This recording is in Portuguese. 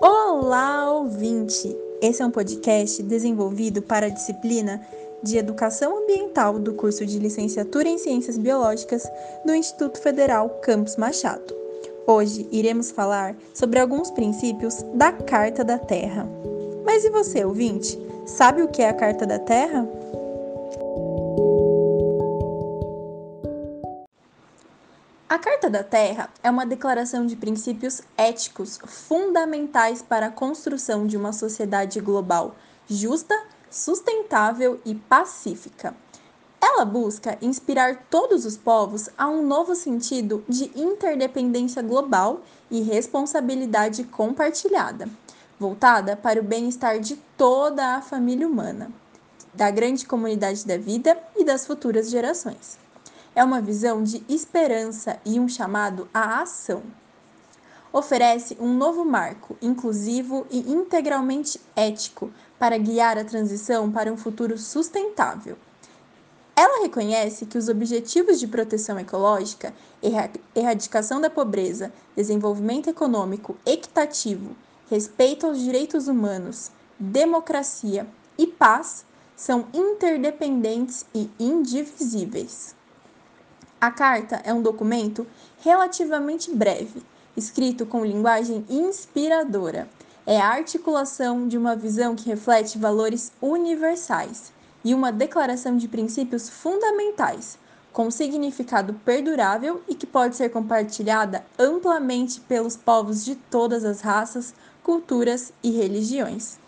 Olá, ouvinte! Esse é um podcast desenvolvido para a disciplina de Educação Ambiental do curso de Licenciatura em Ciências Biológicas do Instituto Federal Campos Machado. Hoje iremos falar sobre alguns princípios da Carta da Terra. Mas e você, ouvinte? Sabe o que é a Carta da Terra? A Carta da Terra é uma declaração de princípios éticos fundamentais para a construção de uma sociedade global justa, sustentável e pacífica. Ela busca inspirar todos os povos a um novo sentido de interdependência global e responsabilidade compartilhada, voltada para o bem-estar de toda a família humana, da grande comunidade da vida e das futuras gerações é uma visão de esperança e um chamado à ação. Oferece um novo marco, inclusivo e integralmente ético, para guiar a transição para um futuro sustentável. Ela reconhece que os objetivos de proteção ecológica, erradicação da pobreza, desenvolvimento econômico equitativo, respeito aos direitos humanos, democracia e paz são interdependentes e indivisíveis. A carta é um documento relativamente breve, escrito com linguagem inspiradora. É a articulação de uma visão que reflete valores universais e uma declaração de princípios fundamentais, com significado perdurável e que pode ser compartilhada amplamente pelos povos de todas as raças, culturas e religiões.